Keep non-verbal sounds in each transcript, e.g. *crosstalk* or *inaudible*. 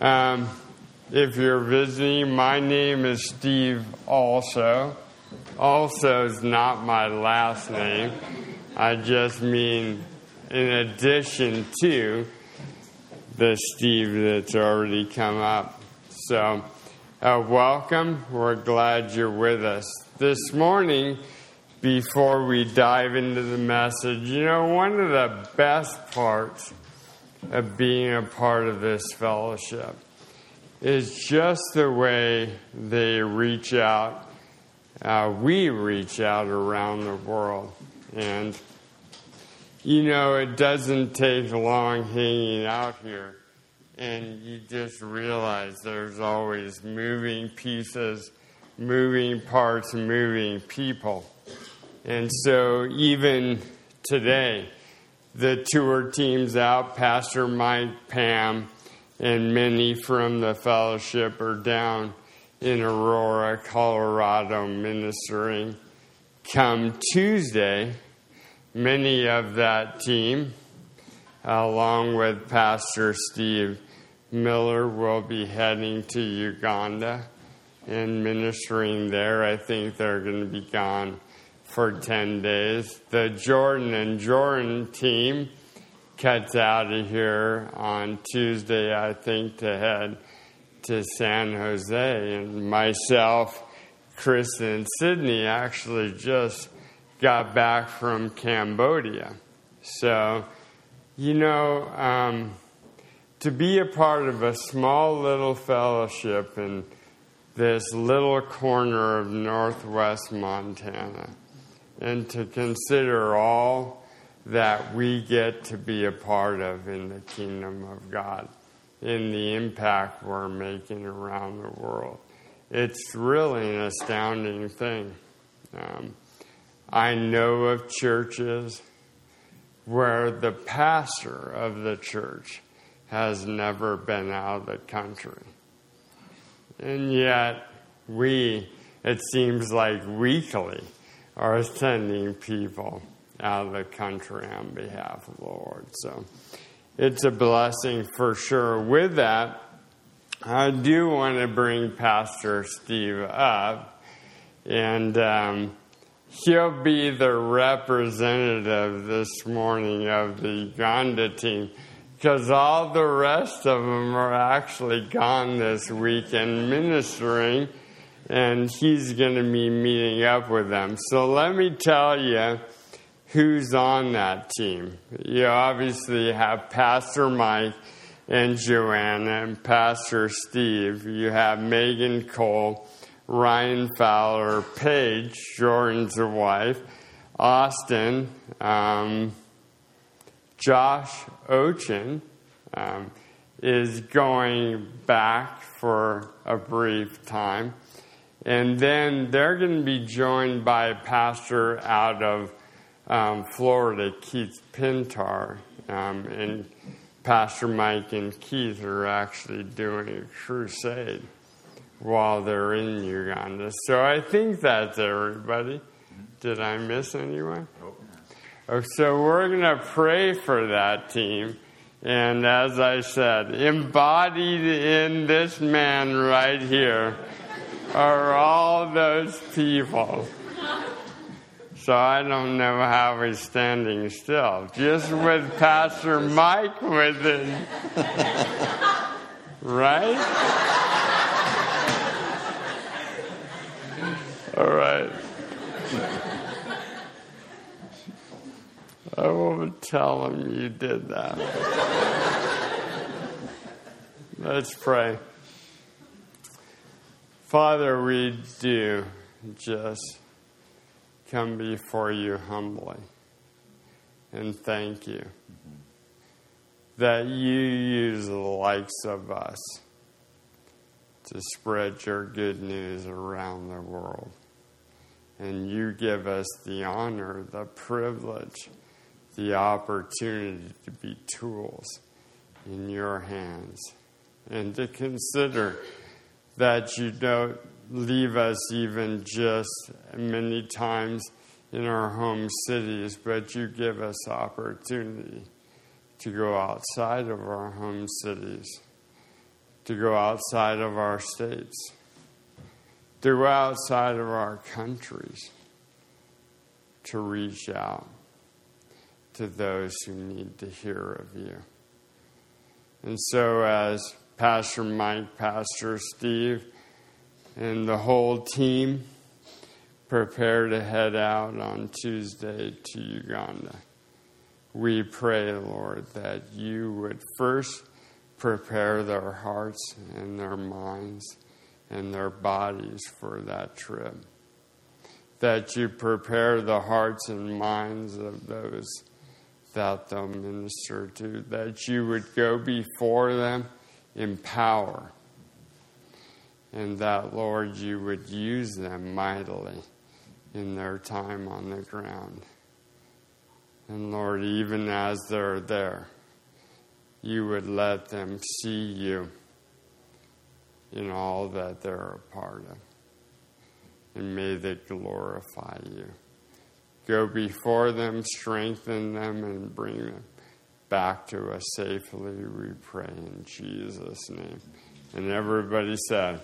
Um, if you're visiting, my name is Steve Also. Also is not my last name. I just mean in addition to the Steve that's already come up. So, uh, welcome. We're glad you're with us. This morning, before we dive into the message, you know, one of the best parts of being a part of this fellowship is just the way they reach out. Uh, we reach out around the world. And, you know, it doesn't take long hanging out here. And you just realize there's always moving pieces, moving parts, moving people. And so even today, the tour teams out, Pastor Mike, Pam, and many from the fellowship are down in Aurora, Colorado, ministering. Come Tuesday, many of that team, along with Pastor Steve Miller, will be heading to Uganda and ministering there. I think they're going to be gone for 10 days. The Jordan and Jordan team cuts out of here on Tuesday, I think, to head to San Jose. And myself, Chris, and Sydney actually just got back from Cambodia. So, you know, um, to be a part of a small little fellowship in this little corner of northwest Montana and to consider all that we get to be a part of in the kingdom of God, in the impact we're making around the world. It's really an astounding thing. Um, I know of churches where the pastor of the church has never been out of the country. And yet, we, it seems like weekly, are sending people out of the country on behalf of the Lord. So it's a blessing for sure. With that, I do want to bring Pastor Steve up, and um, he'll be the representative this morning of the Uganda team because all the rest of them are actually gone this weekend ministering and he's going to be meeting up with them. So let me tell you who's on that team. You obviously have Pastor Mike and Joanna and Pastor Steve. You have Megan Cole, Ryan Fowler, Paige, Jordan's wife, Austin, um, Josh Ochen. um, is going back for a brief time. And then they're going to be joined by a pastor out of um, Florida, Keith Pintar. Um, and Pastor Mike and Keith are actually doing a crusade while they're in Uganda. So I think that's everybody. Did I miss anyone? Oh, so we're going to pray for that team. And as I said, embodied in this man right here are all those people. So I don't know how he's standing still. Just with Pastor Mike with him. right? All right. I won't tell him you did that. Let's pray. Father, we do just come before you humbly and thank you that you use the likes of us to spread your good news around the world. And you give us the honor, the privilege, the opportunity to be tools in your hands and to consider that you don't leave us even just many times in our home cities, but you give us opportunity to go outside of our home cities, to go outside of our states, to go outside of our countries, to reach out to those who need to hear of you. And so, as Pastor Mike, Pastor Steve, and the whole team prepare to head out on Tuesday to Uganda, we pray, Lord, that you would first prepare their hearts and their minds and their bodies for that trip. That you prepare the hearts and minds of those that they'll minister to, that you would go before them in power, and that, Lord, you would use them mightily in their time on the ground. And Lord, even as they're there, you would let them see you in all that they're a part of. And may they glorify you. Go before them, strengthen them, and bring them back to us safely, we pray in Jesus' name. And everybody said,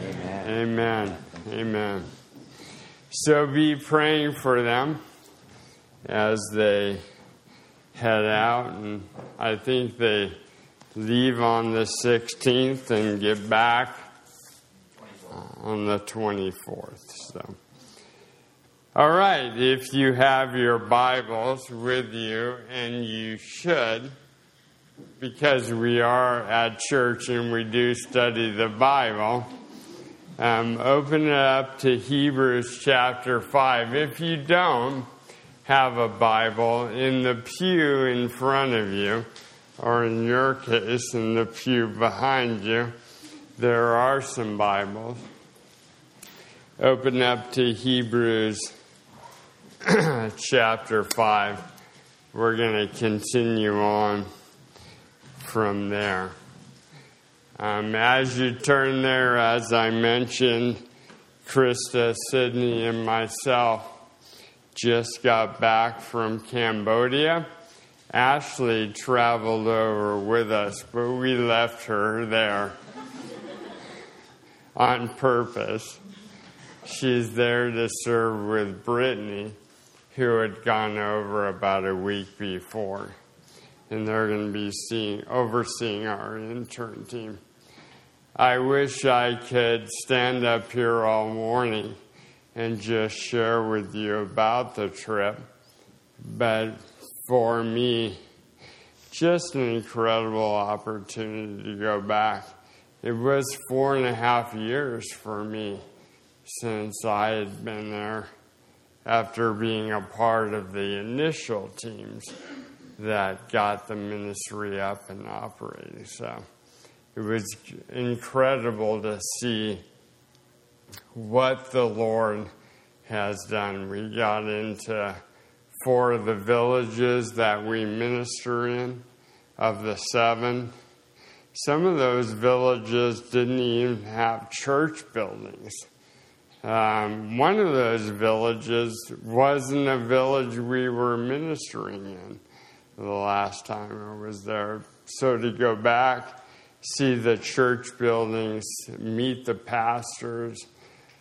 Amen. Amen. Amen. So be praying for them as they head out. And I think they leave on the 16th and get back on the 24th. So. All right, if you have your Bibles with you, and you should, because we are at church and we do study the Bible, um, open it up to Hebrews chapter 5. If you don't have a Bible, in the pew in front of you, or in your case, in the pew behind you, there are some Bibles. Open up to Hebrews *clears throat* chapter 5. We're going to continue on from there. Um, as you turn there, as I mentioned, Krista, Sydney, and myself just got back from Cambodia. Ashley traveled over with us, but we left her there on purpose. She's there to serve with Brittany who had gone over about a week before. And they're going to be seeing, overseeing our intern team. I wish I could stand up here all morning and just share with you about the trip, but for me, just an incredible opportunity to go back. It was four and a half years for me since I had been there after being a part of the initial teams that got the ministry up and operating. So it was incredible to see what the Lord has done. We got into four of the villages that we minister in, of the seven. Some of those villages didn't even have church buildings. Um, one of those villages wasn't a village we were ministering in the last time I was there. So to go back, see the church buildings, meet the pastors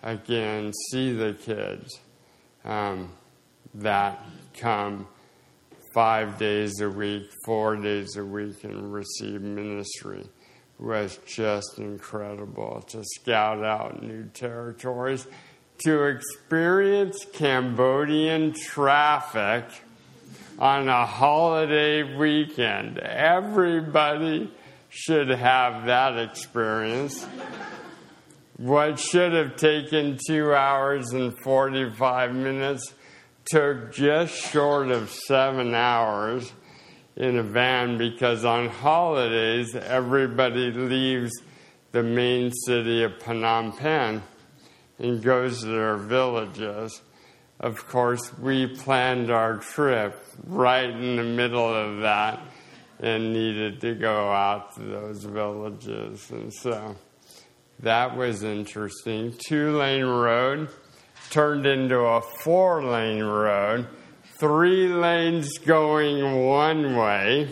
again, see the kids um, that come five days a week, four days a week, and receive ministry was just incredible to scout out new territories, to experience Cambodian traffic on a holiday weekend. Everybody should have that experience. What should have taken two hours and 45 minutes took just short of seven hours in a van because on holidays everybody leaves the main city of Phnom Penh and goes to their villages. Of course, we planned our trip right in the middle of that and needed to go out to those villages. And so that was interesting. Two lane road turned into a four lane road three lanes going one way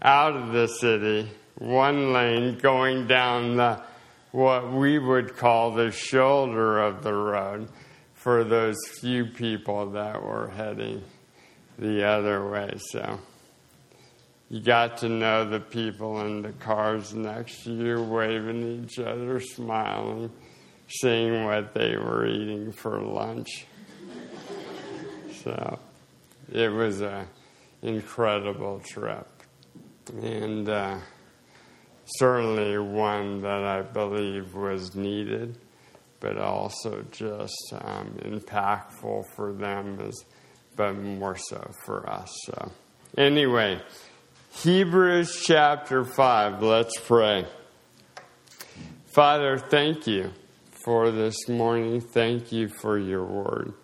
out of the city one lane going down the what we would call the shoulder of the road for those few people that were heading the other way. So you got to know the people in the cars next to you, waving each other, smiling, seeing what they were eating for lunch. So it was an incredible trip. And uh, certainly one that I believe was needed, but also just um, impactful for them, as, but more so for us. So, anyway, Hebrews chapter 5, let's pray. Father, thank you for this morning. Thank you for your word.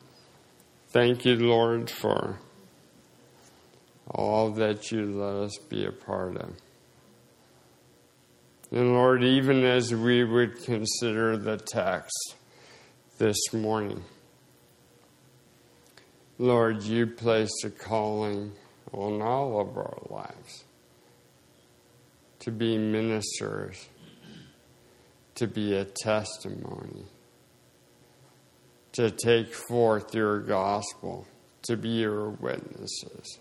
Thank you, Lord, for all that you let us be a part of. And Lord, even as we would consider the text this morning, Lord, you placed a calling on all of our lives to be ministers, to be a testimony, to take forth your gospel, to be your witnesses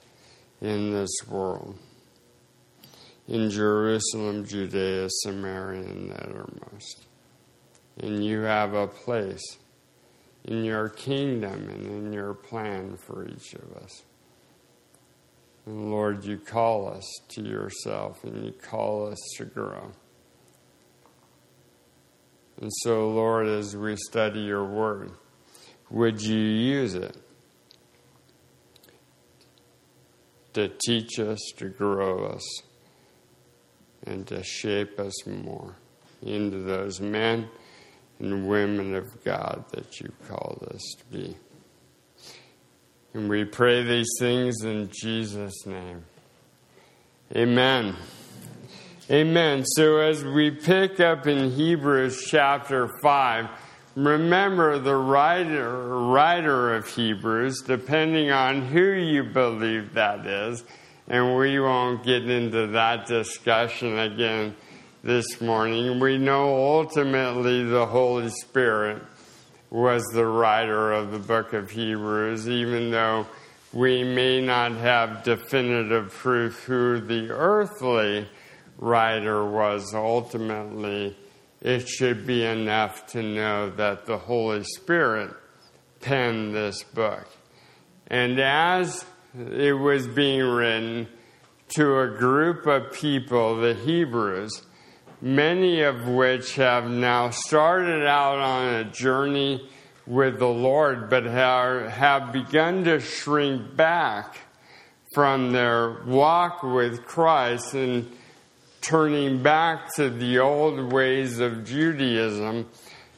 in this world in Jerusalem, Judea, Samaria, and the uttermost. And you have a place in your kingdom and in your plan for each of us. And Lord, you call us to yourself and you call us to grow. And so, Lord, as we study your word, would you use it to teach us, to grow us? and to shape us more into those men and women of God that you called us to be. And we pray these things in Jesus' name. Amen. Amen. So as we pick up in Hebrews chapter 5, remember the writer, writer of Hebrews, depending on who you believe that is, and we won't get into that discussion again this morning. We know ultimately the Holy Spirit was the writer of the book of Hebrews, even though we may not have definitive proof who the earthly writer was ultimately. It should be enough to know that the Holy Spirit penned this book. And as it was being written to a group of people, the Hebrews, many of which have now started out on a journey with the Lord, but have begun to shrink back from their walk with Christ and turning back to the old ways of Judaism.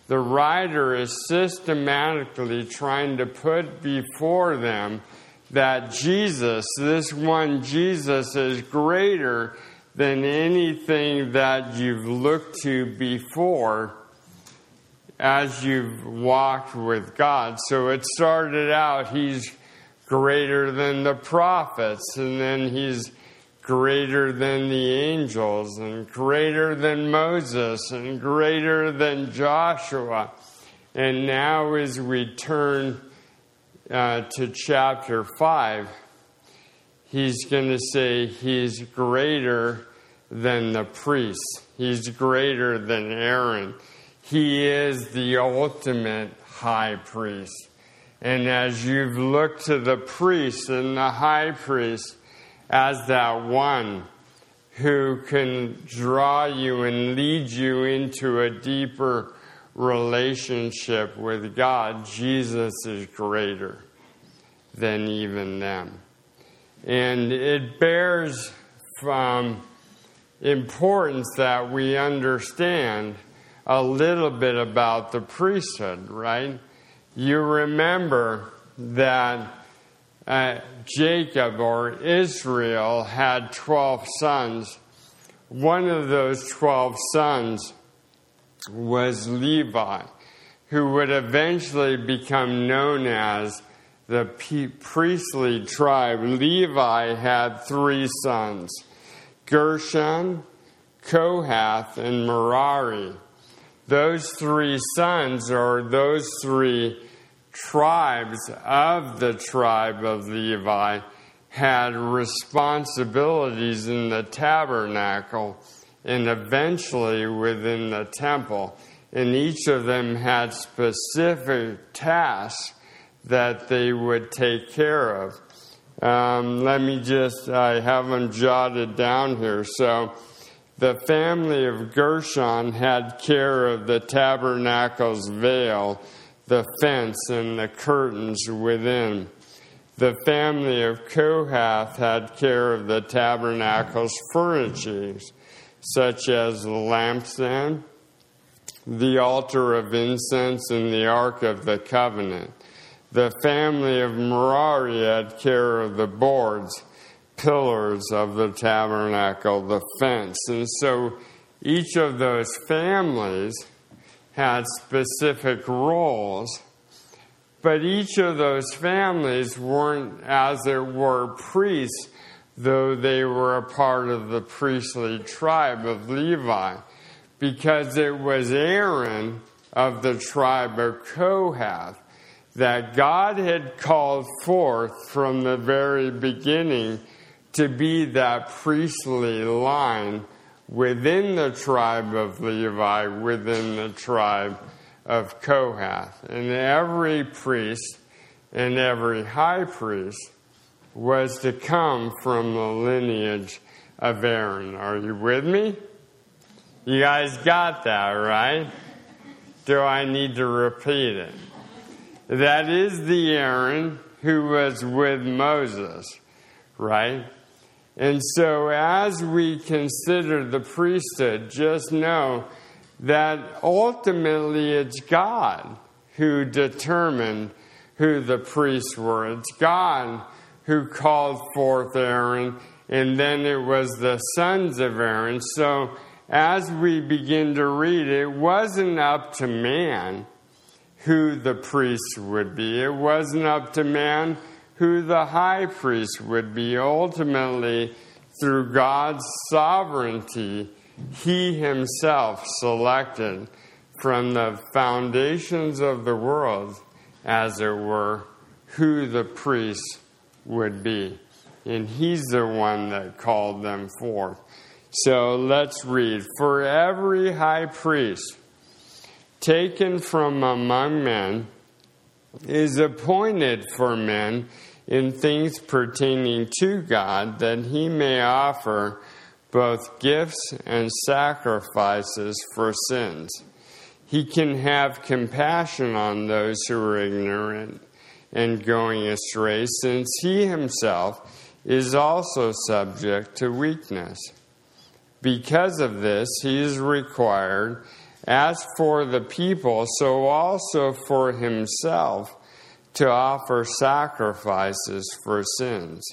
The writer is systematically trying to put before them that Jesus, this one Jesus, is greater than anything that you've looked to before as you've walked with God. So it started out, he's greater than the prophets, and then he's greater than the angels, and greater than Moses, and greater than Joshua. And now, as we turn uh, to chapter 5, he's going to say he's greater than the priests, he's greater than Aaron. He is the ultimate high priest. And as you've looked to the priests and the high priest as that one who can draw you and lead you into a deeper relationship with God, Jesus is greater than even them. And it bears from importance that we understand a little bit about the priesthood, right? You remember that uh, Jacob or Israel had 12 sons. One of those 12 sons was Levi, who would eventually become known as the priestly tribe. Levi had three sons Gershon, Kohath, and Merari. Those three sons, or those three tribes of the tribe of Levi, had responsibilities in the tabernacle and eventually within the temple. And each of them had specific tasks that they would take care of. Um, let me just, I have them jotted down here. So, the family of Gershon had care of the tabernacle's veil, the fence, and the curtains within. The family of Kohath had care of the tabernacle's furnishings, such as the lampstand, the altar of incense, and the ark of the covenant. The family of Merari had care of the boards, pillars of the tabernacle, the fence. And so each of those families had specific roles, but each of those families weren't, as it were, priests, though they were a part of the priestly tribe of Levi, because it was Aaron of the tribe of Kohath that God had called forth from the very beginning to be that priestly line within the tribe of Levi, within the tribe of Kohath. And every priest and every high priest was to come from the lineage of Aaron. Are you with me? You guys got that, right? Do I need to repeat it? That is the Aaron who was with Moses, right? And so, as we consider the priesthood, just know that ultimately it's God who determined who the priests were. It's God who called forth Aaron, and then it was the sons of Aaron. So, as we begin to read, it wasn't up to man who the priests would be. It wasn't up to man who the high priest would be. Ultimately, through God's sovereignty, he himself selected from the foundations of the world, as it were, who the priest would be. And he's the one that called them forth. So let's read. For every high priest, taken from among men is appointed for men in things pertaining to God, that he may offer both gifts and sacrifices for sins. He can have compassion on those who are ignorant and going astray, since he himself is also subject to weakness. Because of this, he is required as for the people, so also for himself to offer sacrifices for sins.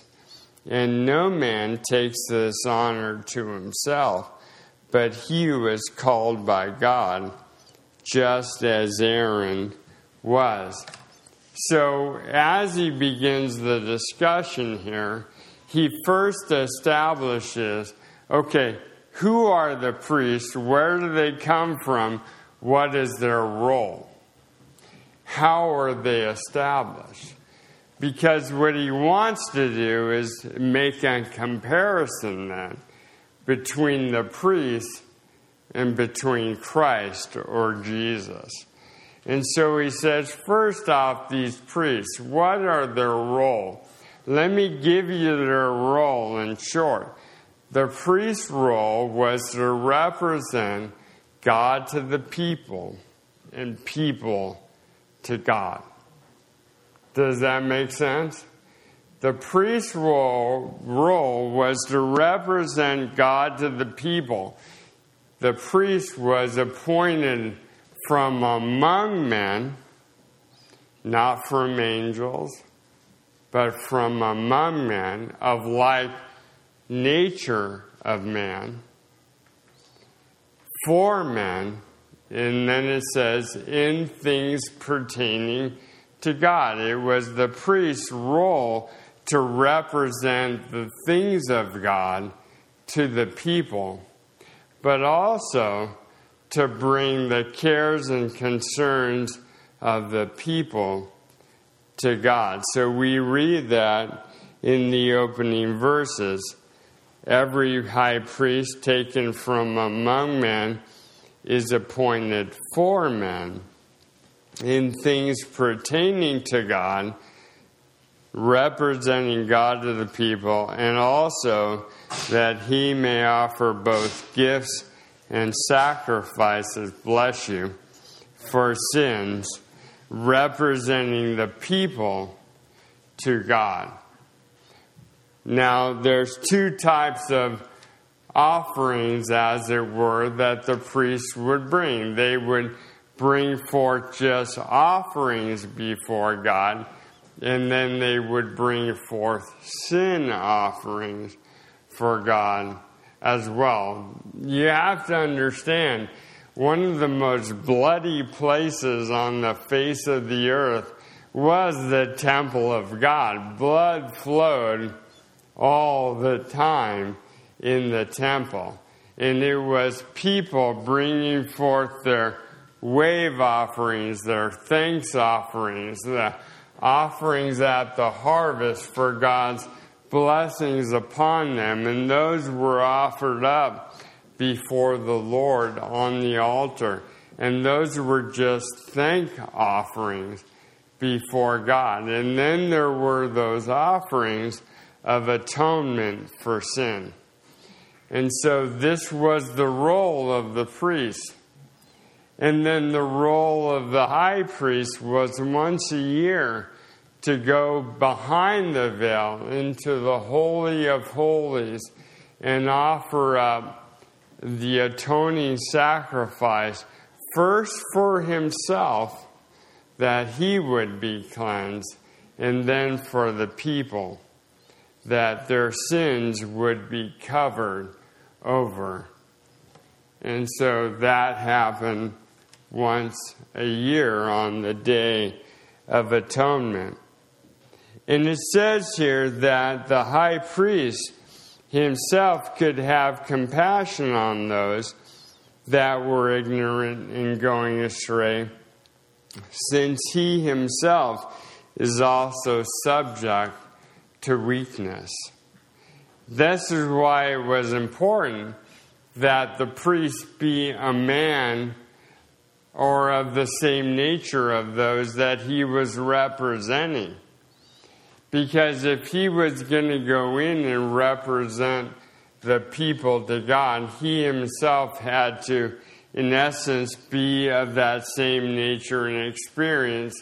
And no man takes this honor to himself, but he is called by God, just as Aaron was. So, as he begins the discussion here, he first establishes okay, who are the priests? Where do they come from? What is their role? How are they established? Because what he wants to do is make a comparison then between the priests and between Christ or Jesus. And so he says, first off, these priests, what are their role? Let me give you their role in short. The priest's role was to represent God to the people and people to God. Does that make sense? The priest's role, role was to represent God to the people. The priest was appointed from among men, not from angels, but from among men of like nature of man for men, and then it says, in things pertaining to God. It was the priest's role to represent the things of God to the people. but also to bring the cares and concerns of the people to God. So we read that in the opening verses. Every high priest taken from among men is appointed for men in things pertaining to God, representing God to the people, and also that he may offer both gifts and sacrifices, bless you, for sins, representing the people to God. Now, there's two types of offerings, as it were, that the priests would bring. They would bring forth just offerings before God, and then they would bring forth sin offerings for God as well. You have to understand one of the most bloody places on the face of the earth was the temple of God. Blood flowed all the time in the temple. And it was people bringing forth their wave offerings, their thanks offerings, the offerings at the harvest for God's blessings upon them. And those were offered up before the Lord on the altar. And those were just thank offerings before God. And then there were those offerings of atonement for sin. And so this was the role of the priest. And then the role of the high priest was once a year to go behind the veil into the Holy of Holies and offer up the atoning sacrifice, first for himself, that he would be cleansed, and then for the people, that their sins would be covered over. And so that happened once a year on the Day of Atonement. And it says here that the high priest himself could have compassion on those that were ignorant and going astray, since he himself is also subject to weakness. This is why it was important that the priest be a man or of the same nature of those that he was representing. Because if he was going to go in and represent the people to God, he himself had to, in essence, be of that same nature and experience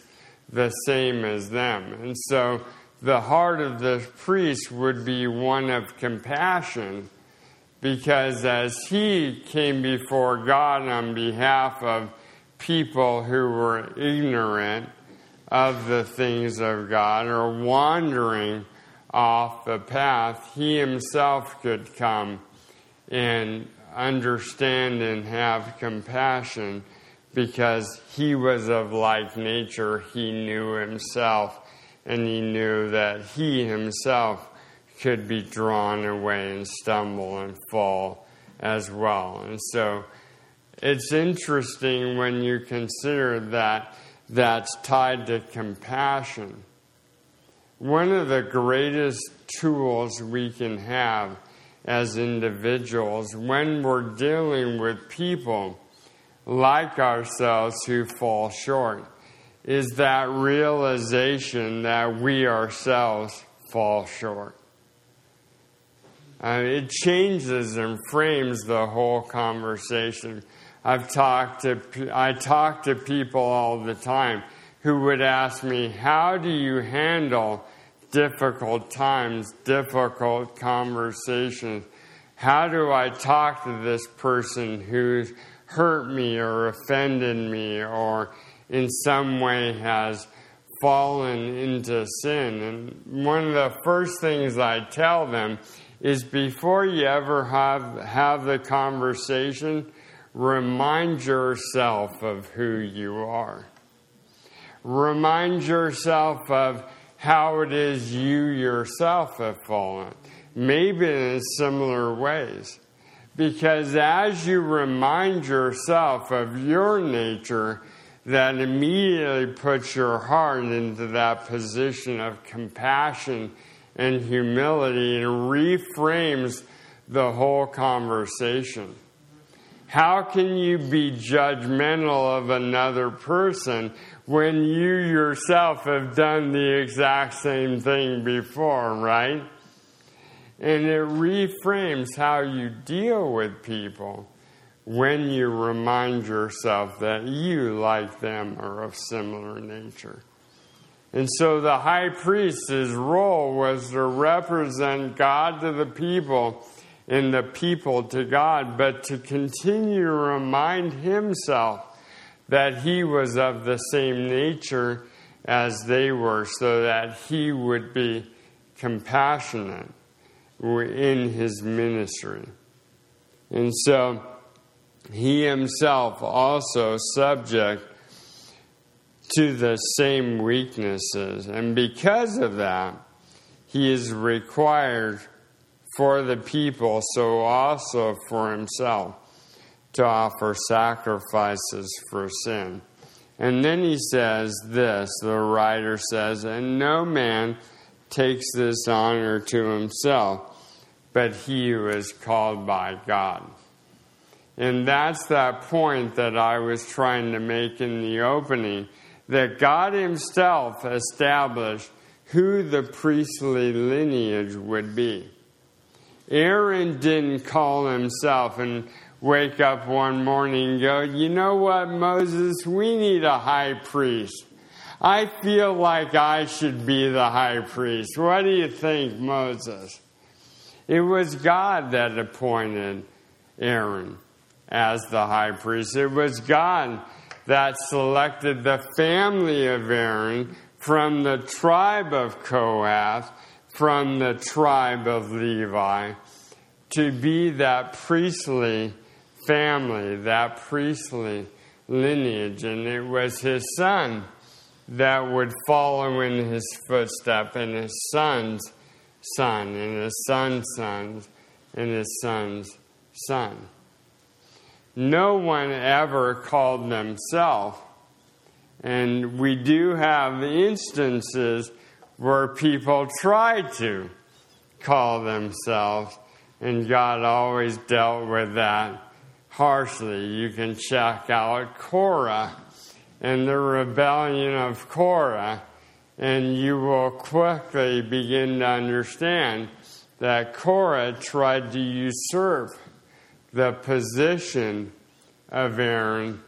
the same as them. And so the heart of the priest would be one of compassion because as he came before God on behalf of people who were ignorant of the things of God or wandering off the path, he himself could come and understand and have compassion because he was of like nature. He knew himself and he knew that he himself could be drawn away and stumble and fall as well. And so it's interesting when you consider that that's tied to compassion. One of the greatest tools we can have as individuals when we're dealing with people like ourselves who fall short is that realization that we ourselves fall short. Uh, it changes and frames the whole conversation. I've talked to I talk to people all the time who would ask me, "How do you handle difficult times, difficult conversations? How do I talk to this person who's hurt me or offended me or in some way has fallen into sin. And one of the first things I tell them is before you ever have, have the conversation, remind yourself of who you are. Remind yourself of how it is you yourself have fallen, maybe in similar ways. Because as you remind yourself of your nature, that immediately puts your heart into that position of compassion and humility and reframes the whole conversation. How can you be judgmental of another person when you yourself have done the exact same thing before, right? And it reframes how you deal with people when you remind yourself that you, like them, are of similar nature. And so the high priest's role was to represent God to the people and the people to God, but to continue to remind himself that he was of the same nature as they were, so that he would be compassionate in his ministry. And so he himself also subject to the same weaknesses. And because of that, he is required for the people, so also for himself, to offer sacrifices for sin. And then he says this the writer says, And no man takes this honor to himself but he who is called by God. And that's that point that I was trying to make in the opening that God Himself established who the priestly lineage would be. Aaron didn't call himself and wake up one morning and go, You know what, Moses? We need a high priest. I feel like I should be the high priest. What do you think, Moses? It was God that appointed Aaron as the high priest. It was God that selected the family of Aaron from the tribe of Kohath, from the tribe of Levi, to be that priestly family, that priestly lineage. And it was his son that would follow in his footsteps and his sons son, and his son's sons, and his son's son. No one ever called themselves, and we do have instances where people try to call themselves, and God always dealt with that harshly. You can check out Korah and the rebellion of Korah and you will quickly begin to understand that Korah tried to usurp the position of Aaron,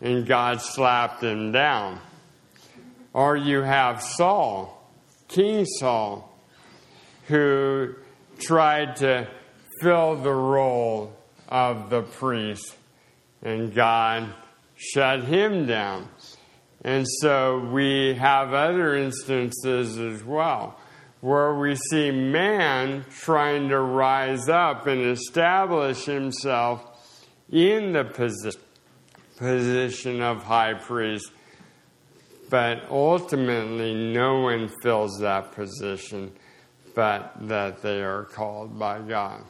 and God slapped him down. Or you have Saul, King Saul, who tried to fill the role of the priest, and God shut him down. And so we have other instances as well where we see man trying to rise up and establish himself in the posi- position of high priest. But ultimately, no one fills that position but that they are called by God.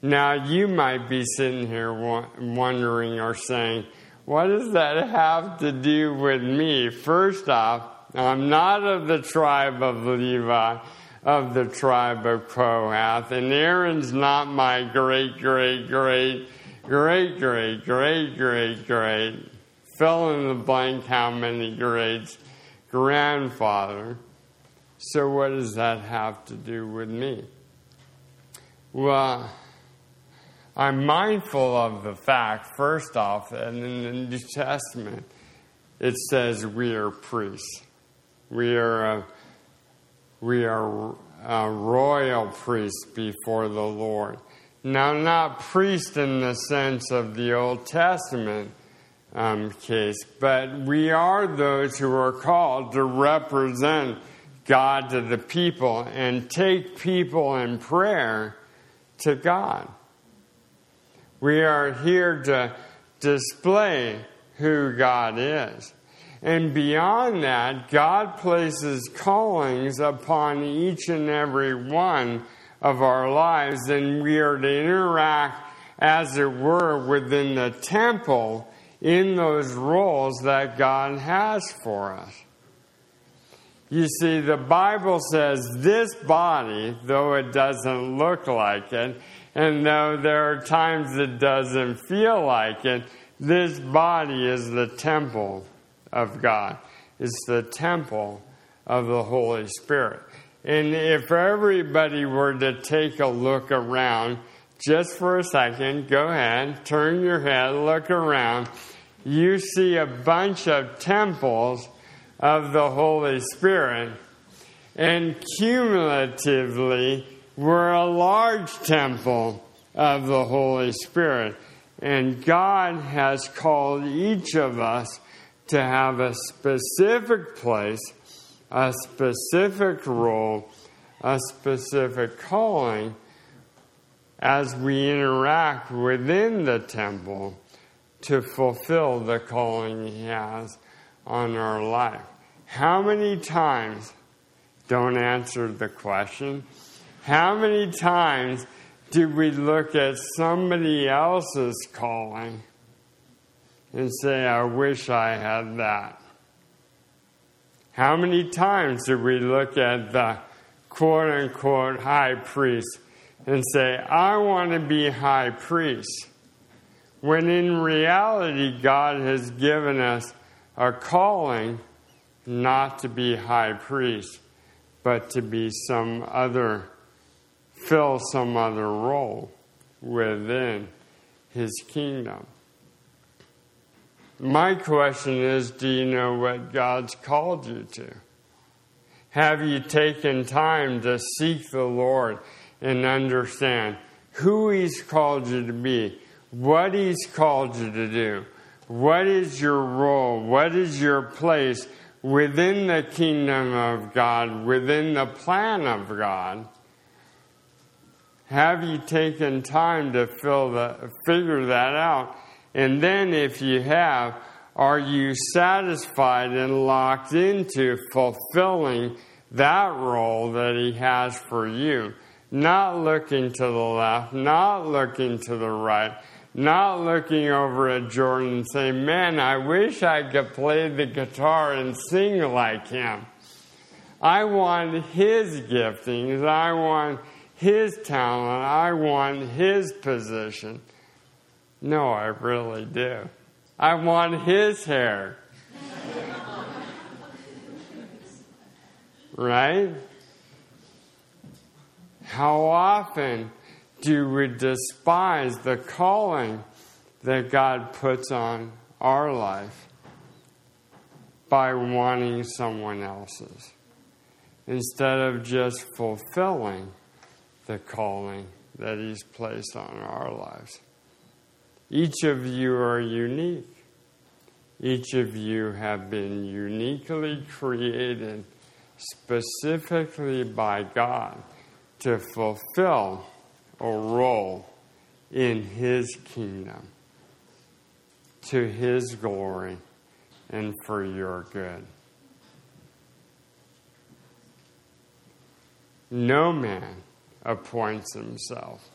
Now, you might be sitting here wondering or saying, what does that have to do with me? First off, I'm not of the tribe of Levi, of the tribe of Kohath, and Aaron's not my great, great, great, great, great, great, great, great, fill in the blank how many greats, grandfather. So, what does that have to do with me? Well, I'm mindful of the fact, first off, that in the New Testament it says we are priests. We are a, we are a royal priest before the Lord. Now, not priest in the sense of the Old Testament um, case, but we are those who are called to represent God to the people and take people in prayer to God. We are here to display who God is. And beyond that, God places callings upon each and every one of our lives, and we are to interact as it were, within the temple in those roles that God has for us. You see, the Bible says this body, though it doesn't look like it, and though there are times it doesn't feel like it, this body is the temple of God. It's the temple of the Holy Spirit. And if everybody were to take a look around, just for a second, go ahead, turn your head, look around, you see a bunch of temples of the Holy Spirit. And cumulatively, we're a large temple of the Holy Spirit. And God has called each of us to have a specific place, a specific role, a specific calling as we interact within the temple to fulfill the calling He has on our life. How many times, don't answer the question, how many times do we look at somebody else's calling and say, I wish I had that? How many times do we look at the quote unquote high priest and say, I want to be high priest? When in reality, God has given us a calling not to be high priest, but to be some other fill some other role within his kingdom. My question is do you know what God's called you to? Have you taken time to seek the Lord and understand who He's called you to be, what He's called you to do? What is your role? What is your place within the kingdom of God, within the plan of God? Have you taken time to fill the, figure that out? And then, if you have, are you satisfied and locked into fulfilling that role that He has for you? Not looking to the left, not looking to the right, not looking over at Jordan and saying, Man, I wish I could play the guitar and sing like him. I want his giftings. I want his talent. I want his position. No, I really do. I want his hair. right? How often do we despise the calling that God puts on our life by wanting someone else's instead of just fulfilling the calling that He's placed on our lives. Each of you are unique. Each of you have been uniquely created specifically by God to fulfill a role in His kingdom to His glory and for your good. No man appoints himself.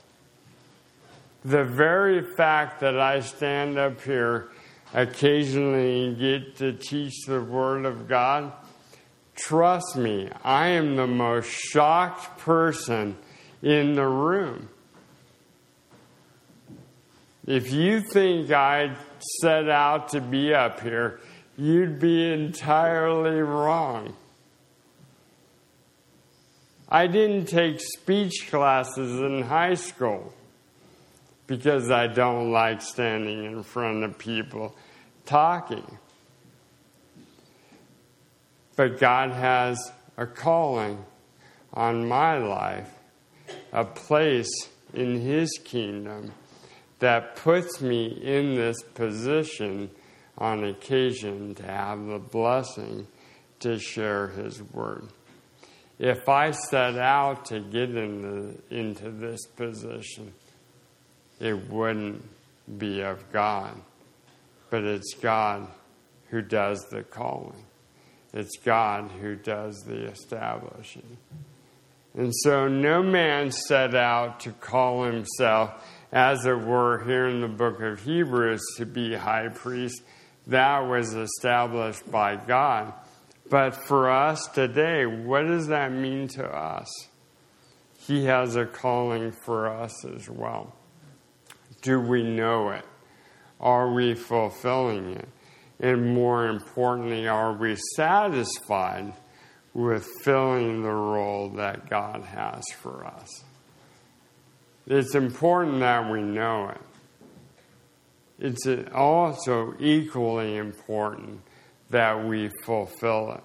The very fact that I stand up here occasionally get to teach the Word of God, trust me, I am the most shocked person in the room. If you think I set out to be up here, you'd be entirely wrong. I didn't take speech classes in high school because I don't like standing in front of people talking. But God has a calling on my life, a place in His kingdom that puts me in this position on occasion to have the blessing to share His word if I set out to get into, into this position, it wouldn't be of God. But it's God who does the calling, it's God who does the establishing. And so no man set out to call himself as it were, here in the book of Hebrews to be high priest. That was established by God. But for us today, what does that mean to us? He has a calling for us as well. Do we know it? Are we fulfilling it? And more importantly, are we satisfied with filling the role that God has for us? It's important that we know it. It's also equally important that we fulfill it.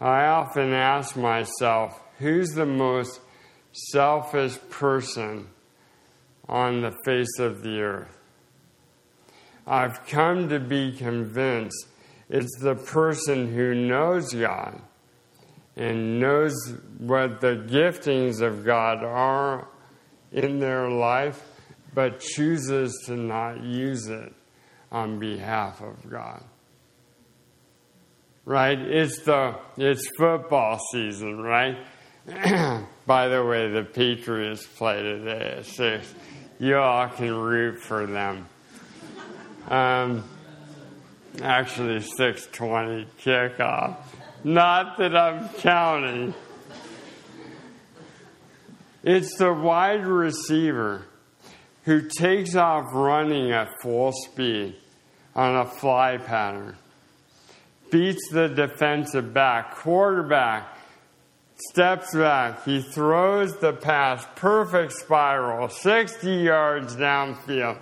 I often ask myself, who's the most selfish person on the face of the earth? I've come to be convinced it's the person who knows God and knows what the giftings of God are in their life, but chooses to not use it on behalf of God. Right? It's the it's football season, right? *clears throat* By the way, the Patriots play today at six. You all can root for them. Um, actually, six twenty kickoff. Not that I'm counting. It's the wide receiver who takes off running at full speed on a fly pattern, beats the defensive back, quarterback steps back, he throws the pass, perfect spiral, 60 yards downfield.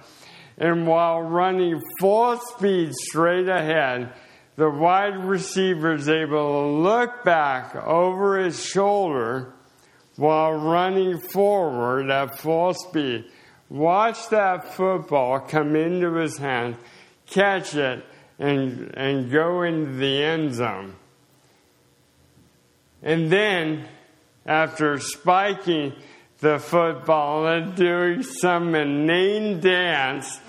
And while running full speed straight ahead, the wide receiver is able to look back over his shoulder while running forward at full speed. Watch that football come into his hand, catch it, and, and go into the end zone. And then, after spiking the football and doing some inane dance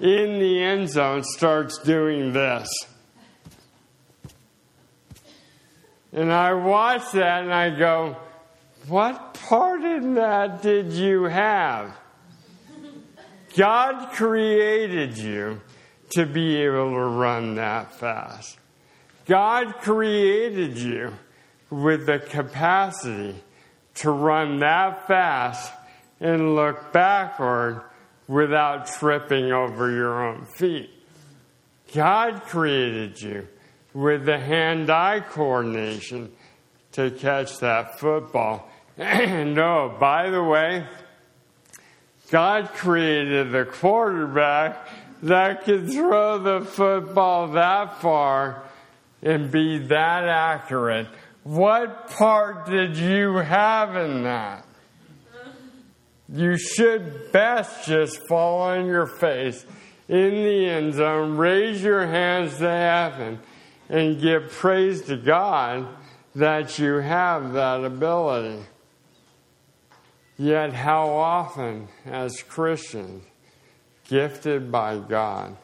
in the end zone, starts doing this. And I watch that and I go, What part in that did you have? God created you to be able to run that fast. God created you with the capacity to run that fast and look backward without tripping over your own feet. God created you with the hand eye coordination to catch that football. And *clears throat* no, by the way, God created the quarterback that could throw the football that far and be that accurate what part did you have in that? You should best just fall on your face in the end zone, raise your hands to heaven, and give praise to God that you have that ability. Yet, how often, as Christians, gifted by God,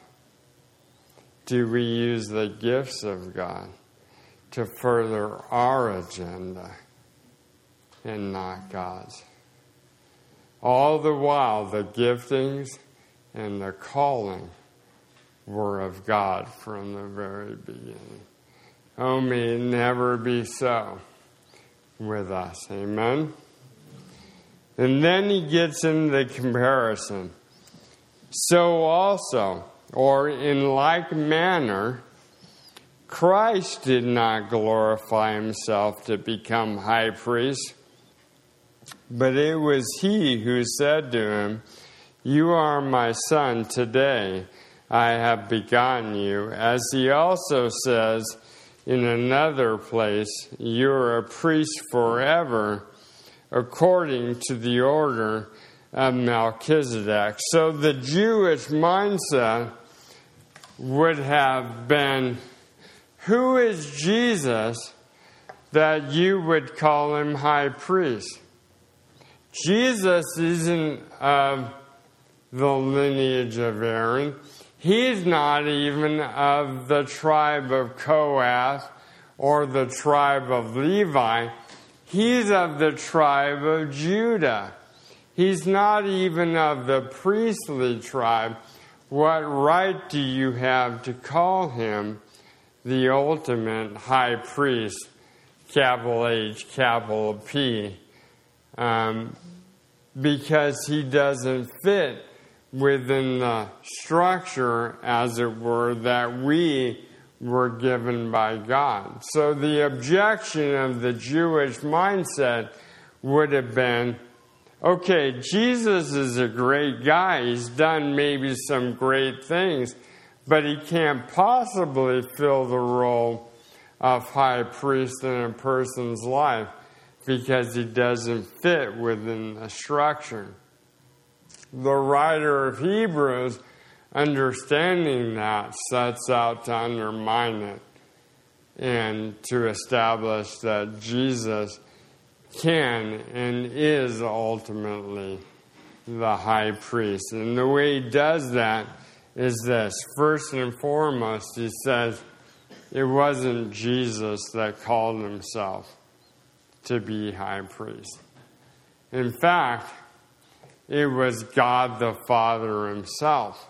do we use the gifts of God to further our agenda and not God's. All the while, the giftings and the calling were of God from the very beginning. Oh, may it never be so with us. Amen? And then he gets into the comparison. So also, or in like manner, Christ did not glorify himself to become high priest, but it was he who said to him, You are my son, today I have begotten you. As he also says in another place, You are a priest forever, according to the order of Melchizedek. So the Jewish mindset would have been who is Jesus that you would call him high priest? Jesus isn't of the lineage of Aaron. He's not even of the tribe of Kohath or the tribe of Levi. He's of the tribe of Judah. He's not even of the priestly tribe. What right do you have to call him the ultimate high priest? Capital H, capital P. Um, because he doesn't fit within the structure, as it were, that we were given by God. So the objection of the Jewish mindset would have been okay, Jesus is a great guy. He's done maybe some great things, but he can't possibly fill the role of high priest in a person's life because he doesn't fit within the structure. The writer of Hebrews, understanding that, sets out to undermine it and to establish that Jesus can and is ultimately the high priest. And the way he does that is this first and foremost, he says, it wasn't Jesus that called himself to be high priest. In fact, it was God the Father himself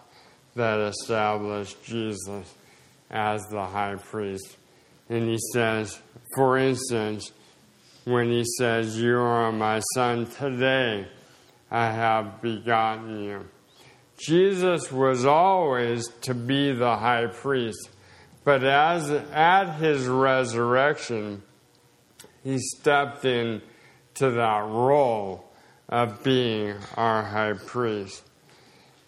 that established Jesus as the high priest. And he says, for instance, when he says, You are my son, today I have begotten you. Jesus was always to be the high priest, but as at his resurrection, he stepped in to that role of being our high priest.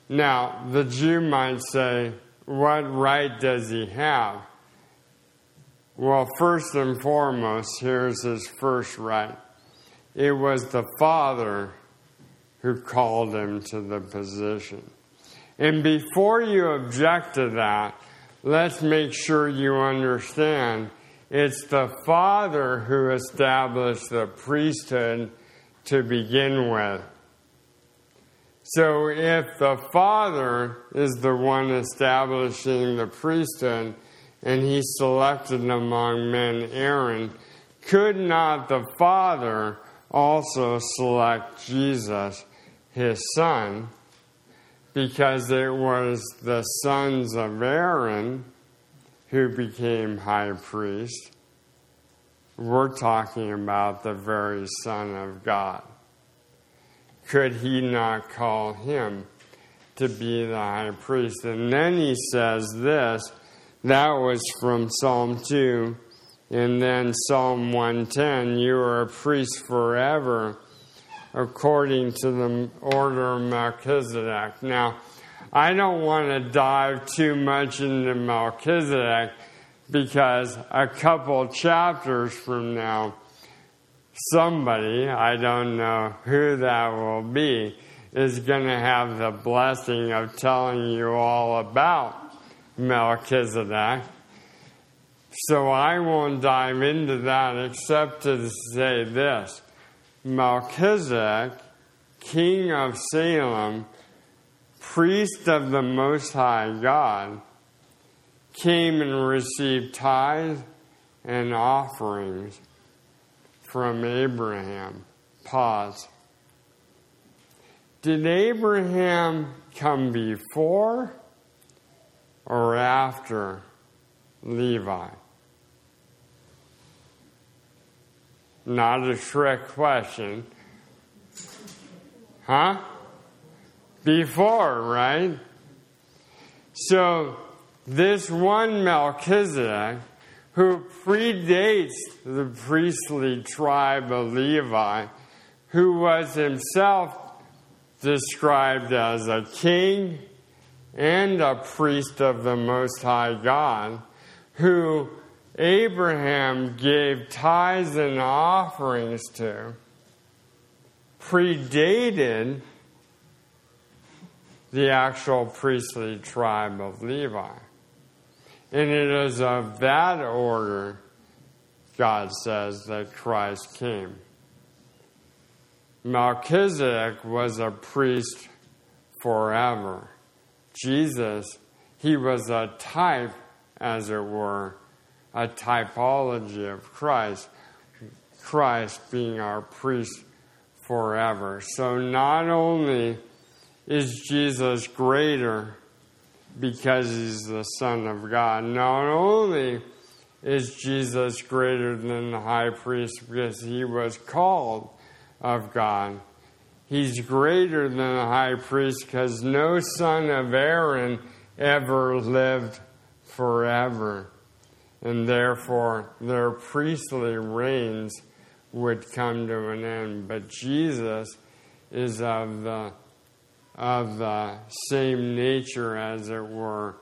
Now, the Jew might say, What right does he have? Well, first and foremost, here's his first right it was the Father who called him to the position. And before you object to that, let's make sure you understand it's the Father who established the priesthood to begin with. So if the Father is the one establishing the priesthood, and he selected among men Aaron, could not the Father also select Jesus, his son, because it was the sons of Aaron who became high priest? We're talking about the very Son of God. Could he not call him to be the high priest? And then he says this that was from Psalm 2. And then Psalm 110 You are a priest forever, according to the order of Melchizedek. Now, I don't want to dive too much into Melchizedek because a couple chapters from now, somebody, I don't know who that will be, is going to have the blessing of telling you all about Melchizedek. So I won't dive into that except to say this Melchizedek, king of Salem, priest of the Most High God, came and received tithes and offerings from Abraham. Pause. Did Abraham come before or after Levi? Not a trick question. Huh? Before, right? So, this one Melchizedek, who predates the priestly tribe of Levi, who was himself described as a king and a priest of the Most High God, who Abraham gave tithes and offerings to, predated the actual priestly tribe of Levi. And it is of that order, God says, that Christ came. Melchizedek was a priest forever. Jesus, he was a type, as it were, a typology of Christ, Christ being our priest forever. So not only is Jesus greater because he's the Son of God, not only is Jesus greater than the high priest because he was called of God. He's greater than the high priest because no son of Aaron ever lived forever. And therefore, their priestly reigns would come to an end. But Jesus is of the, of the same nature, as it were,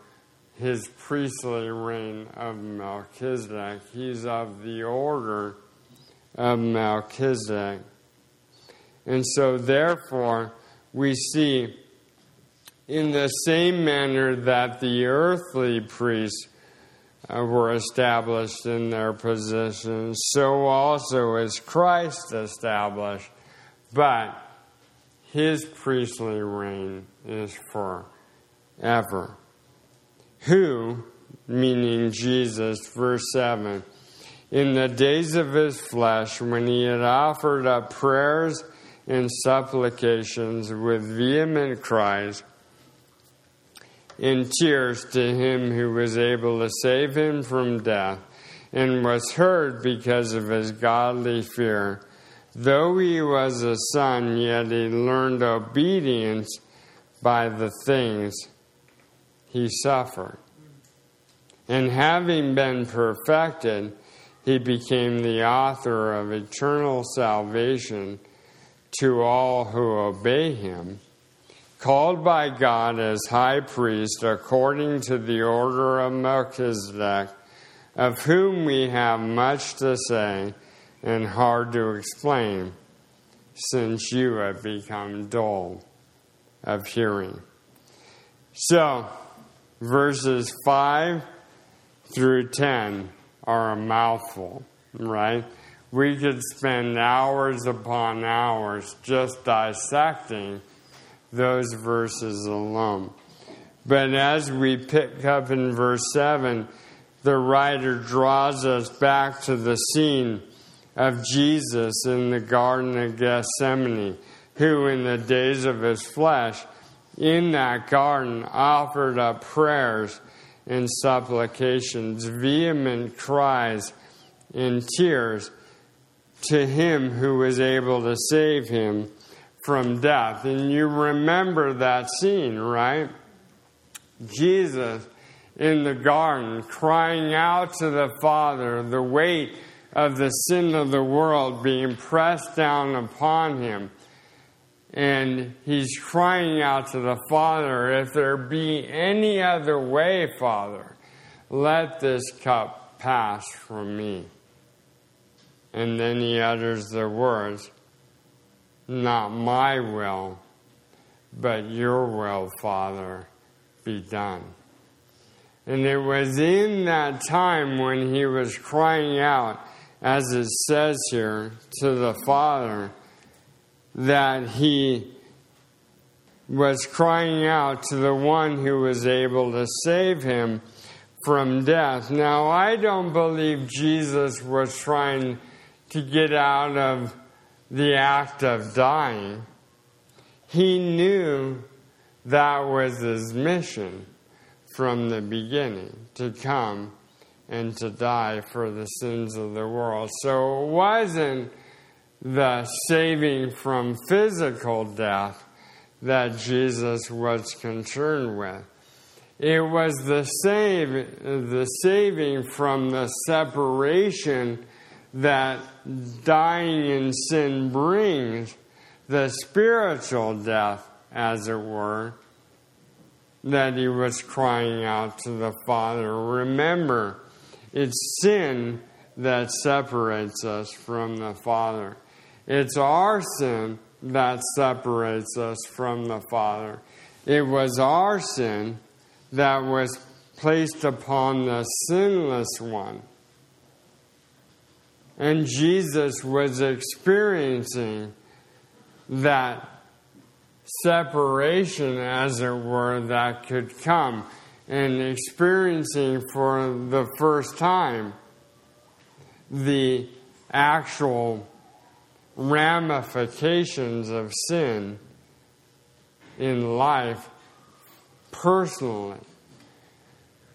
his priestly reign of Melchizedek. He's of the order of Melchizedek. And so, therefore, we see in the same manner that the earthly priests Uh, were established in their positions, so also is Christ established. But his priestly reign is forever who, meaning Jesus, verse 7, in the days of his flesh, when he had offered up prayers and supplications with vehement cries in tears to him who was able to save him from death, and was heard because of his godly fear. Though he was a son, yet he learned obedience by the things he suffered. And having been perfected, he became the author of eternal salvation to all who obey him, called by God as high priest according to the order of Melchizedek, of whom we have much to say and hard to explain, since you have become dull of hearing. So, verses 5 through 10 are a mouthful, right? We could spend hours upon hours just dissecting those verses alone. But as we pick up in verse 7, the writer draws us back to the scene of Jesus in the Garden of Gethsemane, who, in the days of his flesh, in that garden offered up prayers and supplications, vehement cries and tears to him who was able to save him from death. And you remember that scene, right? Jesus in the garden crying out to the Father, the weight of the sin of the world being pressed down upon him and he's crying out to the Father, If there be any other way, Father, let this cup pass from me. And then he utters the words, Not my will, but your will, Father, be done. And it was in that time when he was crying out, as it says here, to the Father that he was crying out to the one who was able to save him from death. Now, I don't believe Jesus was trying to get out of the act of dying. He knew that was his mission from the beginning to come and to die for the sins of the world. So it wasn't the saving from physical death that Jesus was concerned with. It was the save, the saving from the separation that dying in sin brings, the spiritual death, as it were, that he was crying out to the Father. Remember, it's sin that separates us from the Father. It's our sin that separates us from the Father. It was our sin that was placed upon the sinless one. And Jesus was experiencing that separation, as it were, that could come, and experiencing for the first time the actual ramifications of sin in life personally.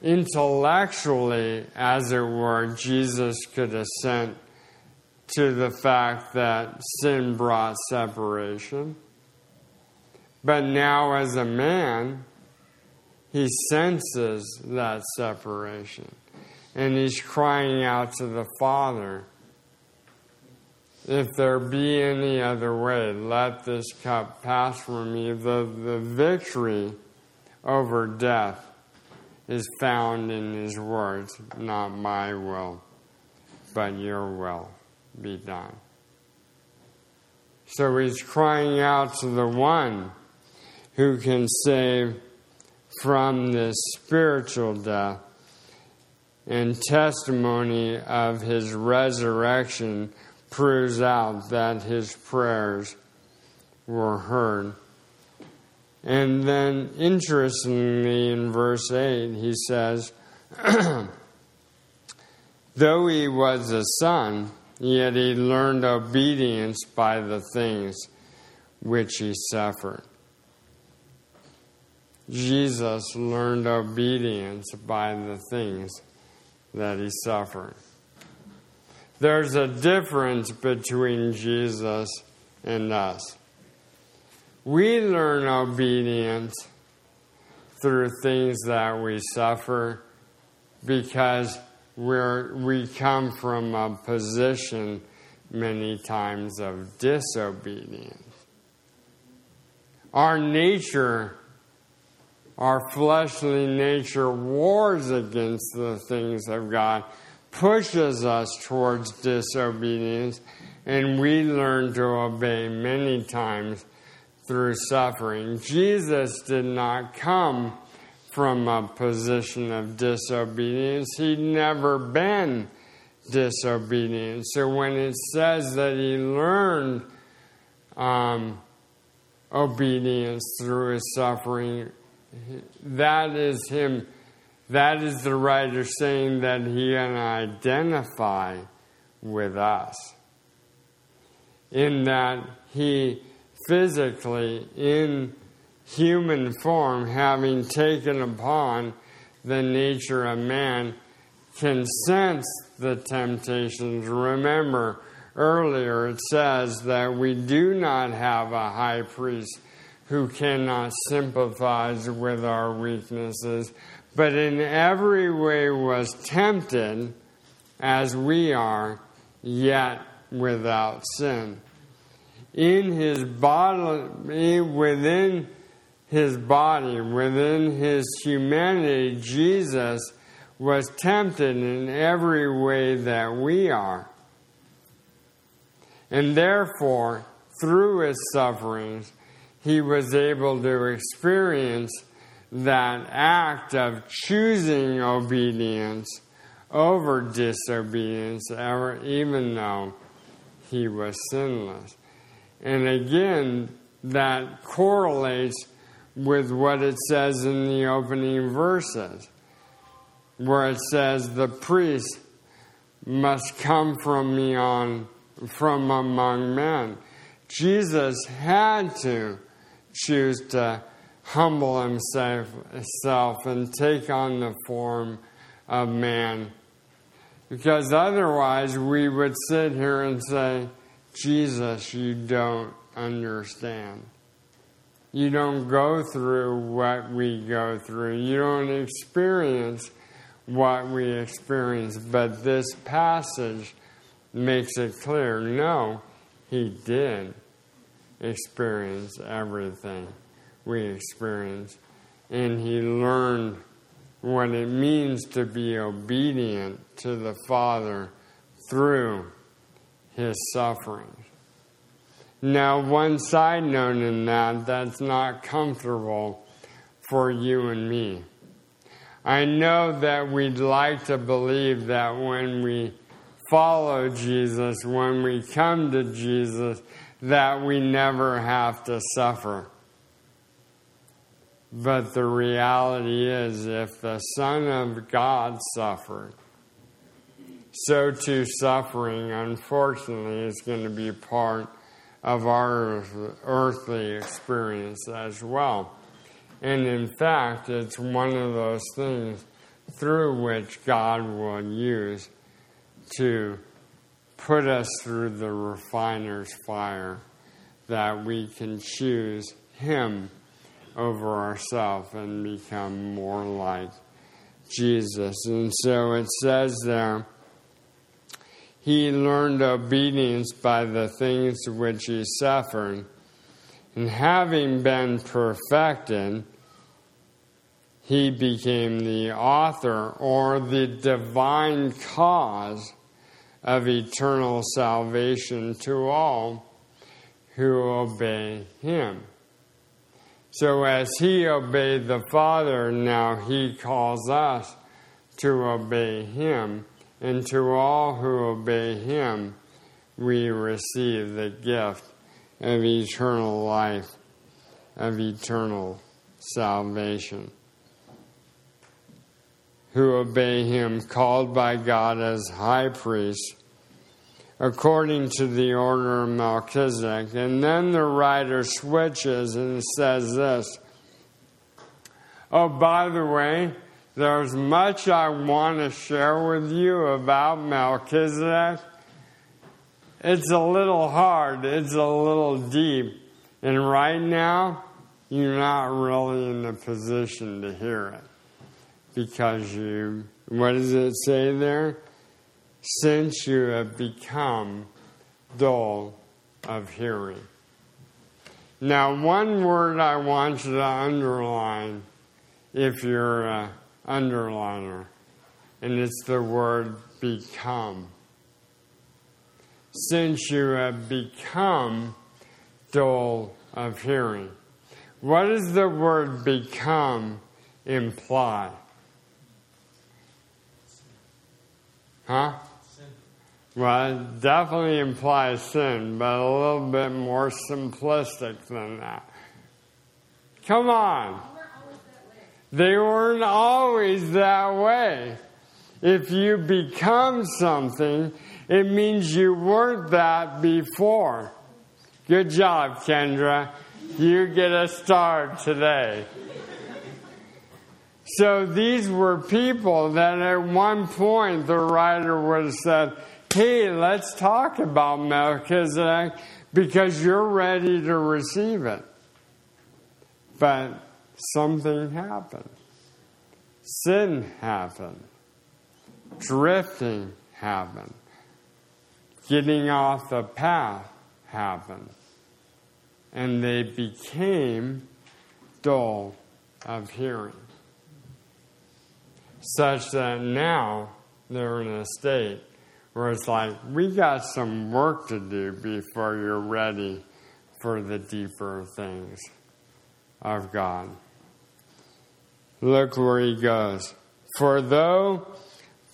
Intellectually, as it were, Jesus could assent to the fact that sin brought separation. But now, as a man, he senses that separation. And he's crying out to the Father if there be any other way, let this cup pass from me. The, the victory over death is found in his words, not my will, but your will be done. So he's crying out to the one who can save from this spiritual death and testimony of his resurrection proves out that his prayers were heard. And then, interestingly, in verse 8, he says, *clears throat* Though he was a son, yet he learned obedience by the things which he suffered. Jesus learned obedience by the things that he suffered. There's a difference between Jesus and us. We learn obedience through things that we suffer because we're, we come from a position many times of disobedience. Our nature, our fleshly nature, wars against the things of God pushes us towards disobedience, and we learn to obey many times through suffering. Jesus did not come from a position of disobedience, he'd never been disobedient. So when it says that he learned um, obedience through his suffering, that is him that is the writer saying that he can identify with us. In that he physically, in human form, having taken upon the nature of man, can sense the temptations. Remember, earlier it says that we do not have a high priest who cannot sympathize with our weaknesses, but in every way was tempted as we are, yet without sin. In his body, within his body, within his humanity, Jesus was tempted in every way that we are. And therefore, through his sufferings, he was able to experience that act of choosing obedience over disobedience, even though he was sinless. And again, that correlates with what it says in the opening verses, where it says, The priest must come from me on from among men. Jesus had to choose to humble himself and take on the form of man. Because otherwise, we would sit here and say, Jesus, you don't understand. You don't go through what we go through. You don't experience what we experience. But this passage makes it clear no, he did experience everything we experience. And he learned what it means to be obedient to the Father through his suffering. Now, one side note in that, that's not comfortable for you and me. I know that we'd like to believe that when we follow Jesus, when we come to Jesus, that we never have to suffer. But the reality is, if the Son of God suffered, so too suffering, unfortunately, is going to be part of our earthly experience as well. And in fact, it's one of those things through which God will use to put us through the refiner's fire, that we can choose Him over ourselves and become more like Jesus. And so it says there, he learned obedience by the things which he suffered. And having been perfected, he became the author or the divine cause of eternal salvation to all who obey him. So, as he obeyed the Father, now he calls us to obey him, and to all who obey him, we receive the gift of eternal life, of eternal salvation. Who obey him, called by God as high priest according to the order of Melchizedek. And then the writer switches and says this Oh, by the way, there's much I want to share with you about Melchizedek. It's a little hard, it's a little deep, and right now, you're not really in a position to hear it because you, what does it say there? since you have become dull of hearing. Now, one word I want you to underline if you're an underliner, and it's the word become. Since you have become dull of hearing. What does the word become imply? Huh? Well, it definitely implies sin, but a little bit more simplistic than that. Come on. They weren't always that way. If you become something, it means you weren't that before. Good job, Kendra. You get a star today. So these were people that at one point the writer would have said, hey, let's talk about Melchizedek because you're ready to receive it. But something happened. Sin happened. Drifting happened. Getting off the path happened. And they became dull of hearing. Such that now they're in a state where it's like, we got some work to do before you're ready for the deeper things of God. Look where he goes. For though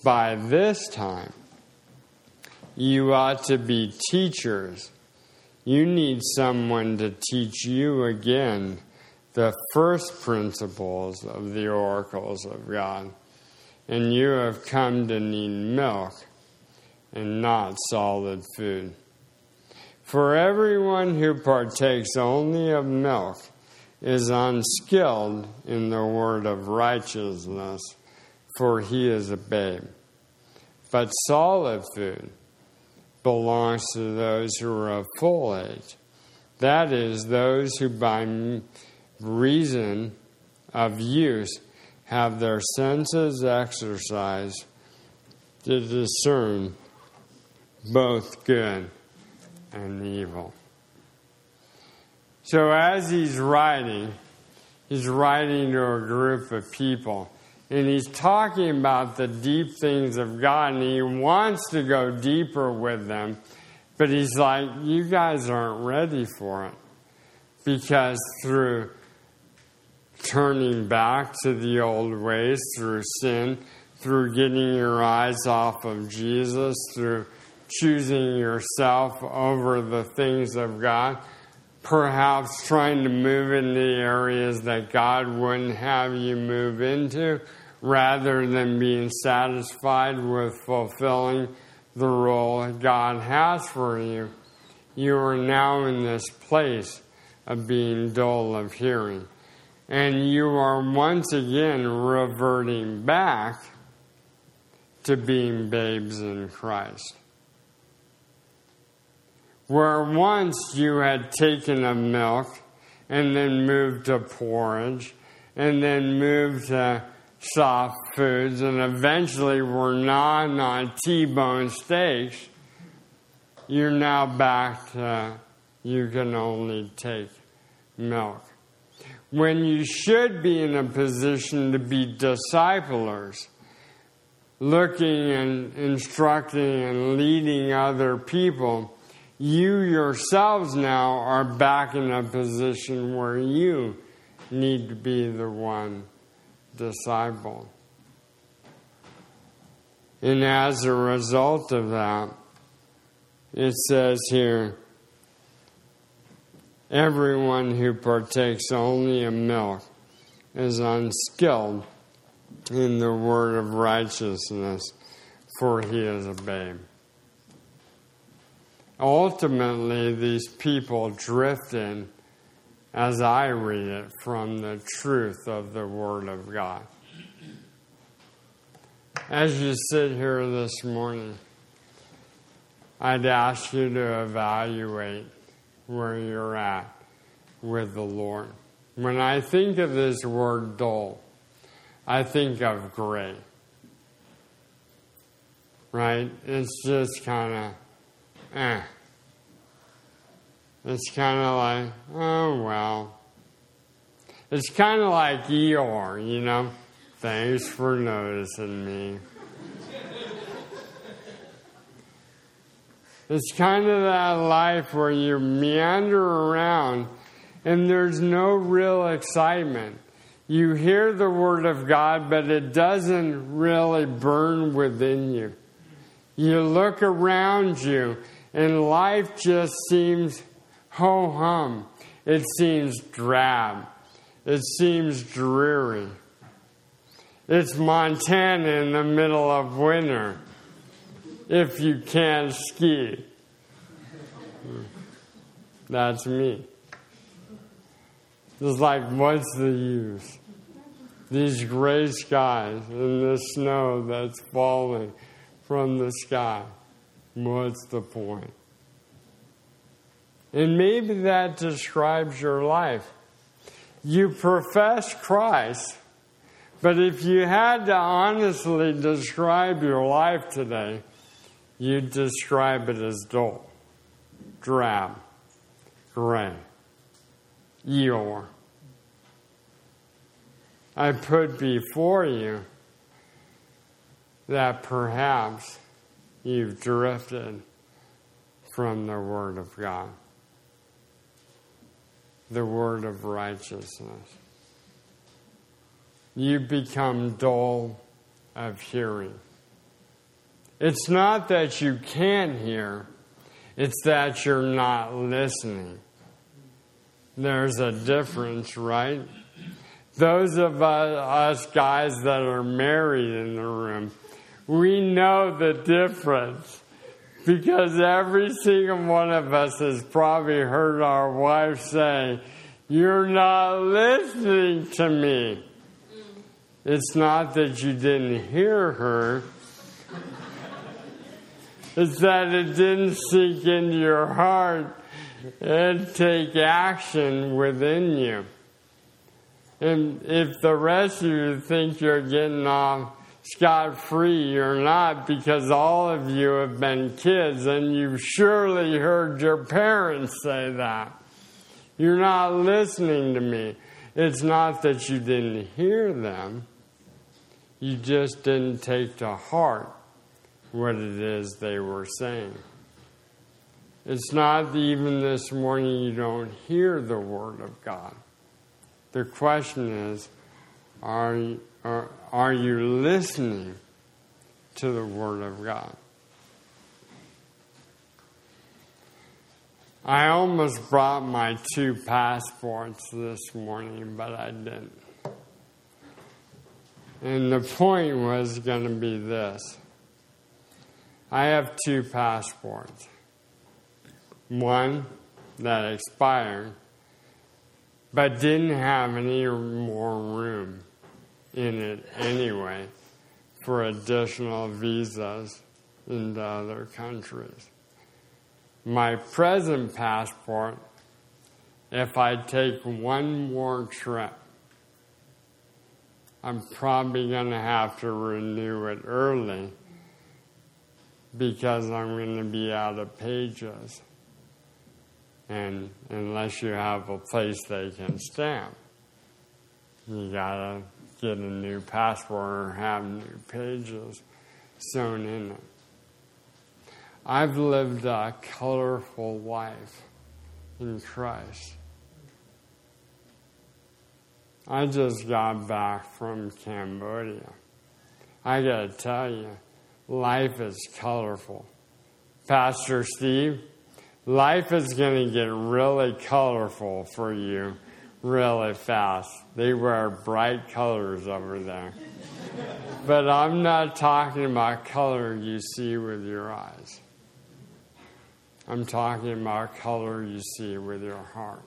by this time you ought to be teachers, you need someone to teach you again the first principles of the oracles of God. And you have come to need milk and not solid food. For everyone who partakes only of milk is unskilled in the word of righteousness, for he is a babe. But solid food belongs to those who are of full age, that is, those who by reason of use have their senses exercised to discern both good and evil. So, as he's writing, he's writing to a group of people. And he's talking about the deep things of God, and he wants to go deeper with them. But he's like, you guys aren't ready for it. Because through turning back to the old ways, through sin, through getting your eyes off of Jesus, through choosing yourself over the things of God, perhaps trying to move into areas that God wouldn't have you move into, rather than being satisfied with fulfilling the role God has for you, you are now in this place of being dull of hearing. And you are once again reverting back to being babes in Christ. Where once you had taken a milk and then moved to porridge and then moved to soft foods and eventually were gnawing on T-bone steaks, you're now back to you can only take milk. When you should be in a position to be disciplers, looking and instructing and leading other people, you yourselves now are back in a position where you need to be the one disciple. And as a result of that, it says here everyone who partakes only of milk is unskilled in the word of righteousness, for he is a babe. Ultimately, these people drifted, as I read it, from the truth of the Word of God. As you sit here this morning, I'd ask you to evaluate where you're at with the Lord. When I think of this word dull, I think of gray. Right? It's just kind of, eh. It's kind of like, oh, well. It's kind of like Eeyore, you know? Thanks for noticing me. It's kind of that life where you meander around and there's no real excitement. You hear the Word of God, but it doesn't really burn within you. You look around you, and life just seems ho hum. It seems drab. It seems dreary. It's Montana in the middle of winter if you can't ski. That's me. It's like, what's the use? These gray skies and the snow that's falling from the sky. What's the point? And maybe that describes your life. You profess Christ, but if you had to honestly describe your life today, you'd describe it as dull, drab, gray, Eeyore. I put before you that perhaps you've drifted from the Word of God the word of righteousness. You become dull of hearing. It's not that you can't hear, it's that you're not listening. There's a difference, right? Those of us guys that are married in the room, we know the difference because every single one of us has probably heard our wife say, You're not listening to me. It's not that you didn't hear her, it's that it didn't sink into your heart and take action within you. And if the rest of you think you're getting off scot free or not because all of you have been kids and you've surely heard your parents say that. You're not listening to me. It's not that you didn't hear them, you just didn't take to heart what it is they were saying. It's not even this morning you don't hear the Word of God. The question is, are are, are you listening to the Word of God? I almost brought my two passports this morning, but I didn't. And the point was going to be this I have two passports. One that expired, but didn't have any more room in it anyway for additional visas into other countries. My present passport, if I take one more trip, I'm probably going to have to renew it early because I'm going to be out of pages. And unless you have a place they can stamp, you gotta get a new passport or have new pages sewn in it. I've lived a colorful life in Christ. I just got back from Cambodia. I gotta tell you, life is colorful. Pastor Steve, life is gonna get really colorful for you really fast. They wear bright colors over there. but I'm not talking about color you see with your eyes. I'm talking about color you see with your heart.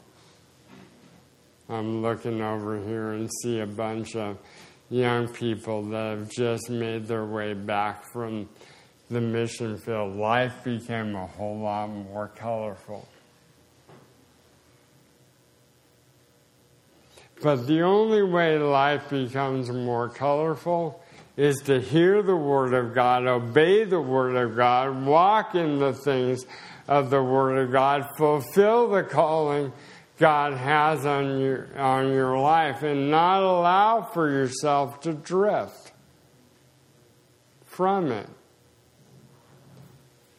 I'm looking over here and see a bunch of young people that have just made their way back from the mission field. Life became a whole lot more colorful. But the only way life becomes more colorful is to hear the Word of God, obey the Word of God, walk in the things of the Word of God, fulfill the calling God has on your, on your life, and not allow for yourself to drift from it.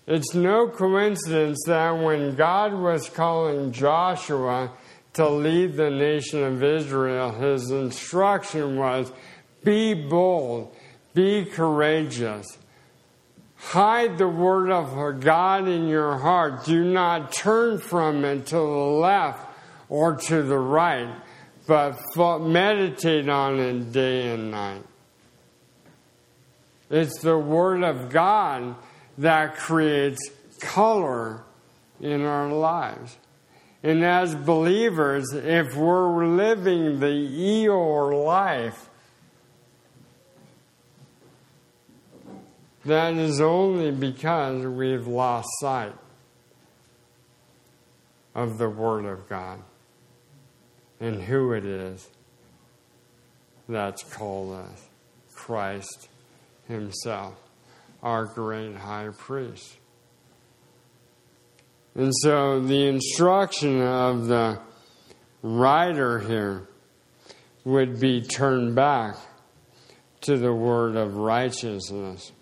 It's no coincidence that when God was calling Joshua to lead the nation of Israel, his instruction was be bold, be courageous. Hide the word of God in your heart. Do not turn from it to the left or to the right, but meditate on it day and night. It's the word of God that creates color in our lives. And as believers, if we're living the Eeyore life, That is only because we've lost sight of the Word of God and who it is that's called us Christ Himself, our great high priest. And so the instruction of the writer here would be turned back to the word of righteousness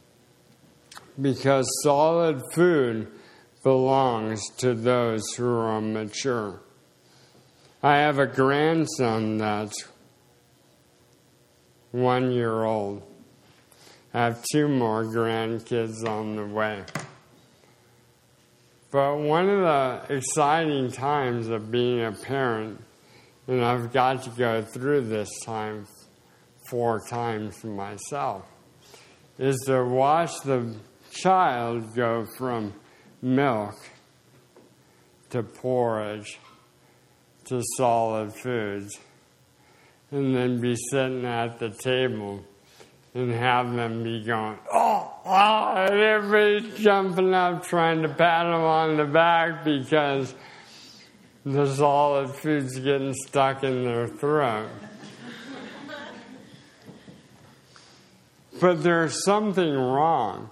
because solid food belongs to those who are mature. I have a grandson that's one year old. I have two more grandkids on the way. But one of the exciting times of being a parent, and I've got to go through this time four times myself, is to watch the child go from milk to porridge to solid foods and then be sitting at the table and have them be going, oh, oh, and everybody's jumping up trying to pat them on the back because the solid food's getting stuck in their throat. but there's something wrong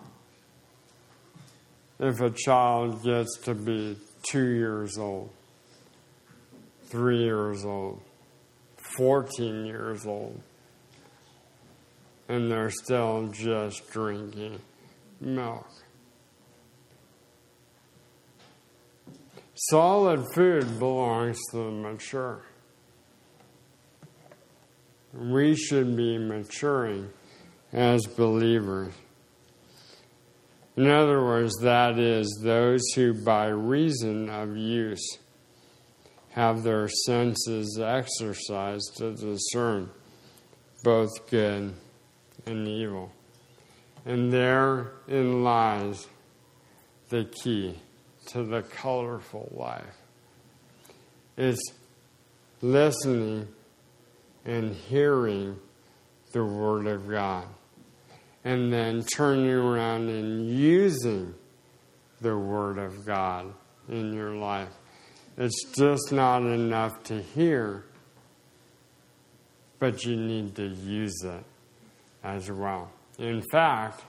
if a child gets to be two years old, three years old, 14 years old, and they're still just drinking milk. Solid food belongs to the mature. We should be maturing as believers. In other words, that is, those who by reason of use have their senses exercised to discern both good and evil. And therein lies the key to the colorful life. It's listening and hearing the Word of God, and then turning around and using the Word of God in your life. It's just not enough to hear, but you need to use it as well. In fact,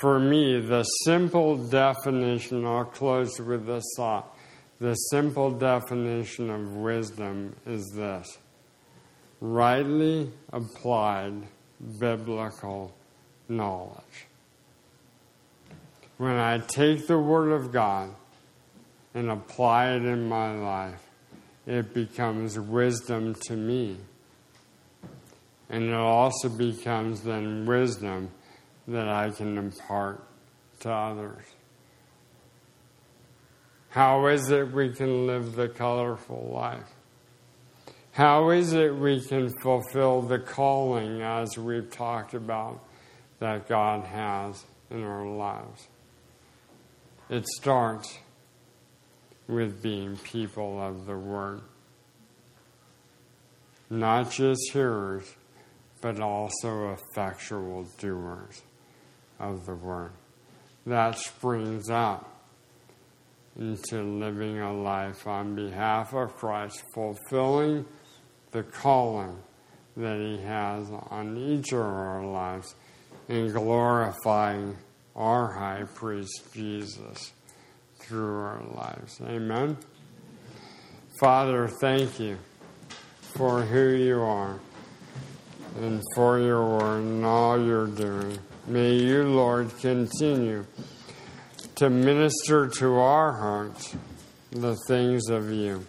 for me, the simple definition, I'll close with this thought. The simple definition of wisdom is this rightly applied biblical knowledge. When I take the Word of God and apply it in my life, it becomes wisdom to me. And it also becomes then wisdom that I can impart to others. How is it we can live the colorful life? How is it we can fulfill the calling as we've talked about that God has in our lives? It starts with being people of the Word. Not just hearers, but also effectual doers of the Word. That springs up into living a life on behalf of Christ, fulfilling the calling that He has on each of our lives, and glorifying our high priest Jesus through our lives. Amen. Father, thank you for who you are and for your word and all you're doing. May you, Lord, continue to minister to our hearts the things of you.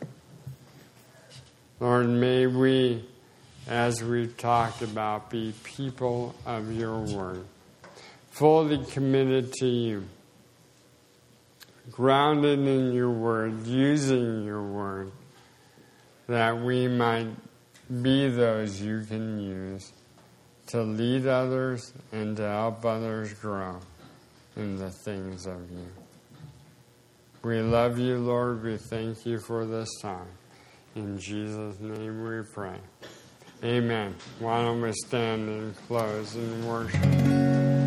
Lord, may we, as we've talked about, be people of your word, fully committed to you, grounded in your word, using your word, that we might be those you can use to lead others and to help others grow in the things of you. We love you, Lord. We thank you for this time. In Jesus' name we pray. Amen. Why don't we stand and close in worship?